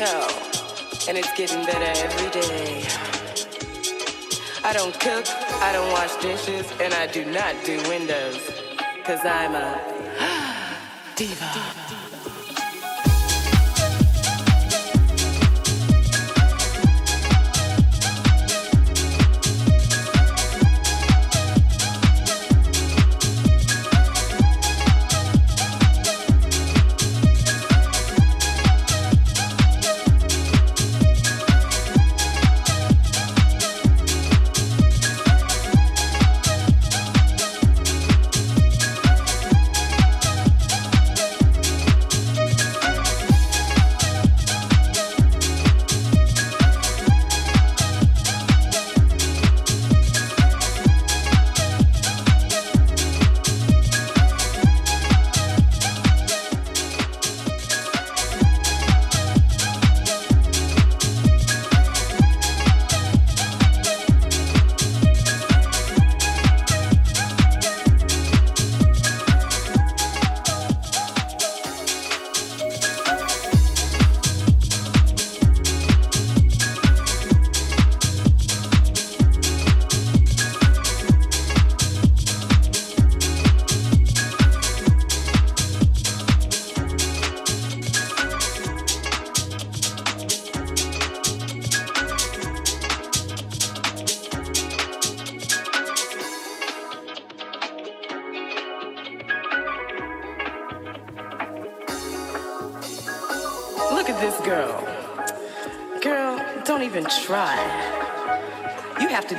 And it's getting better every day. I don't cook, I don't wash dishes, and I do not do windows. Cause I'm a diva. diva.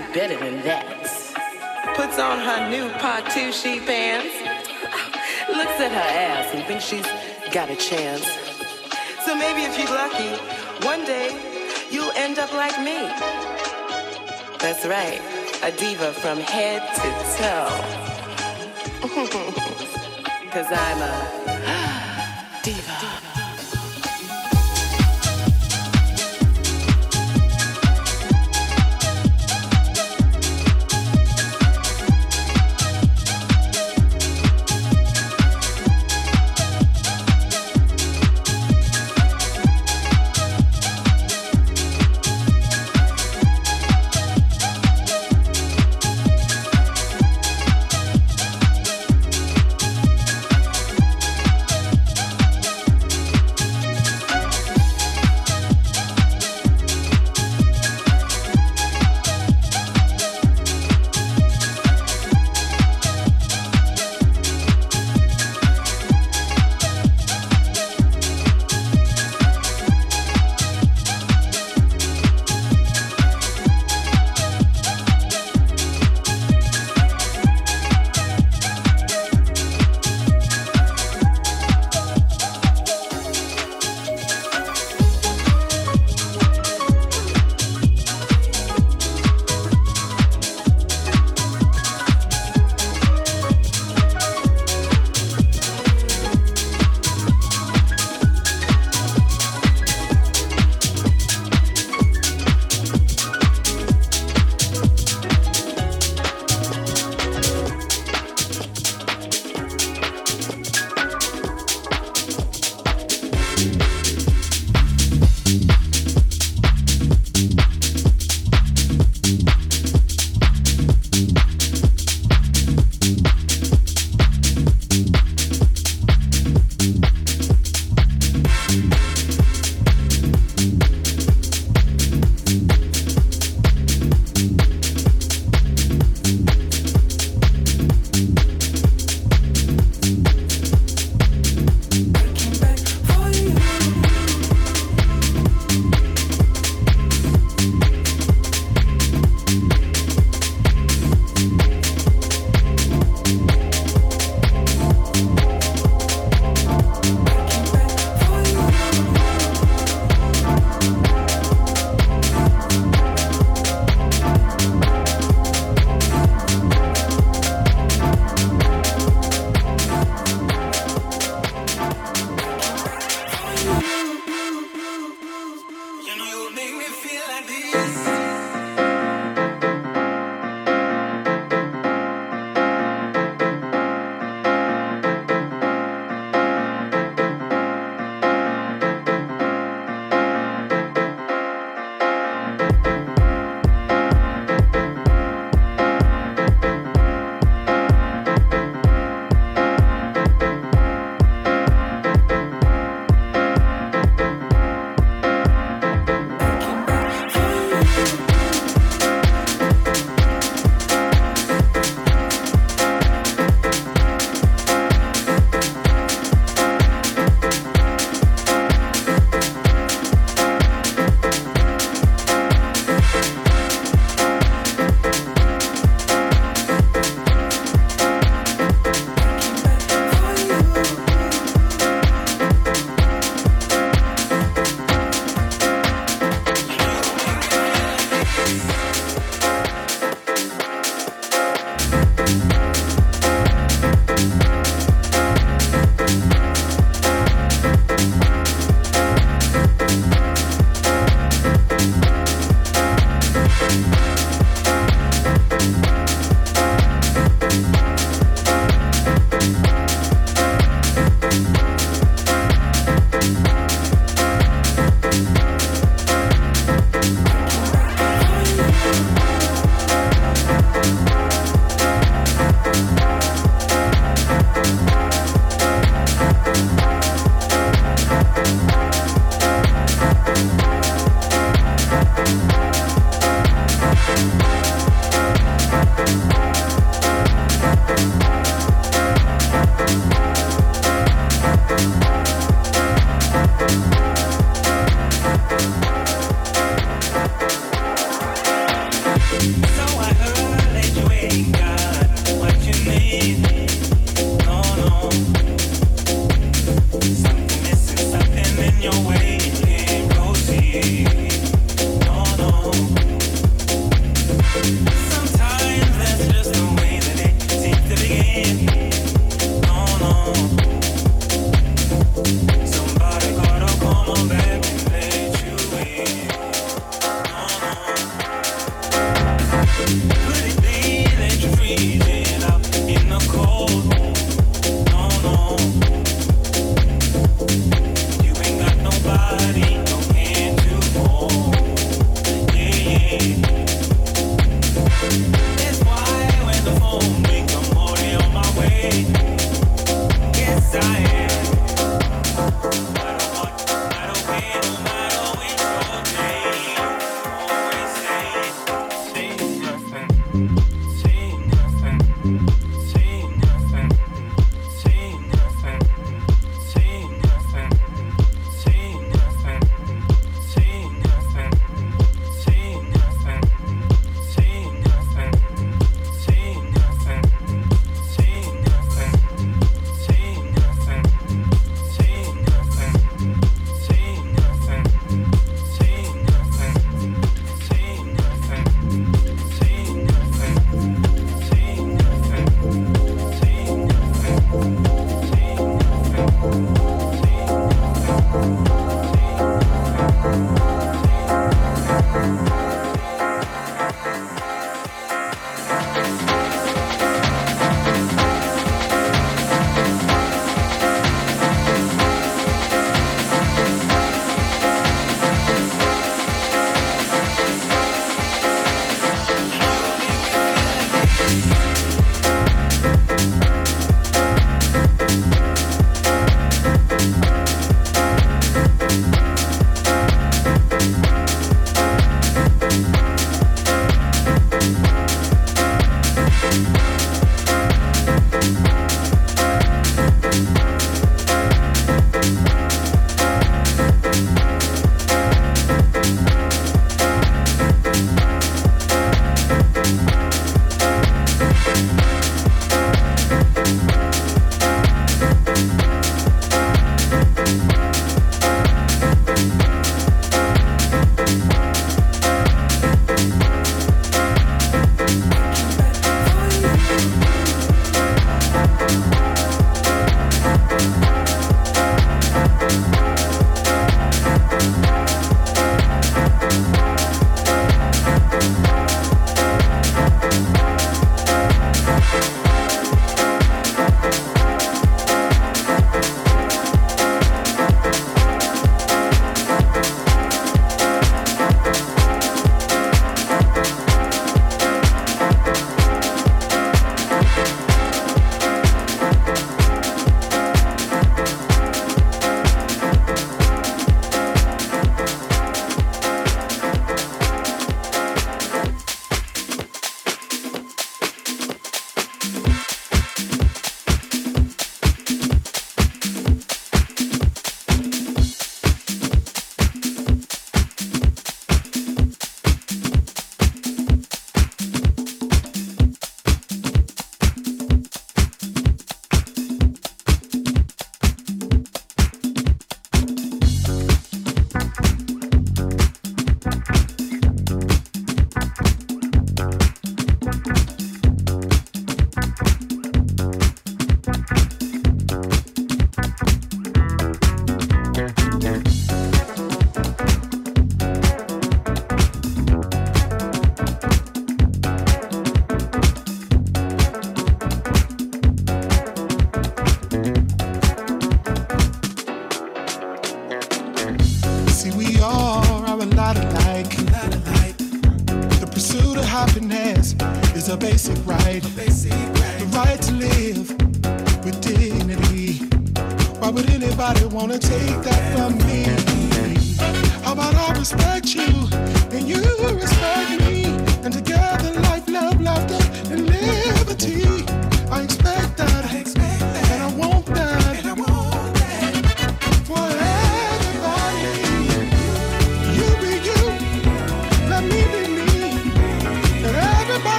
Better than that. Puts on her new Patucci pants. Looks at her ass and thinks she's got a chance. So maybe if you're lucky, one day you'll end up like me. That's right, a diva from head to toe. Cause I'm a diva.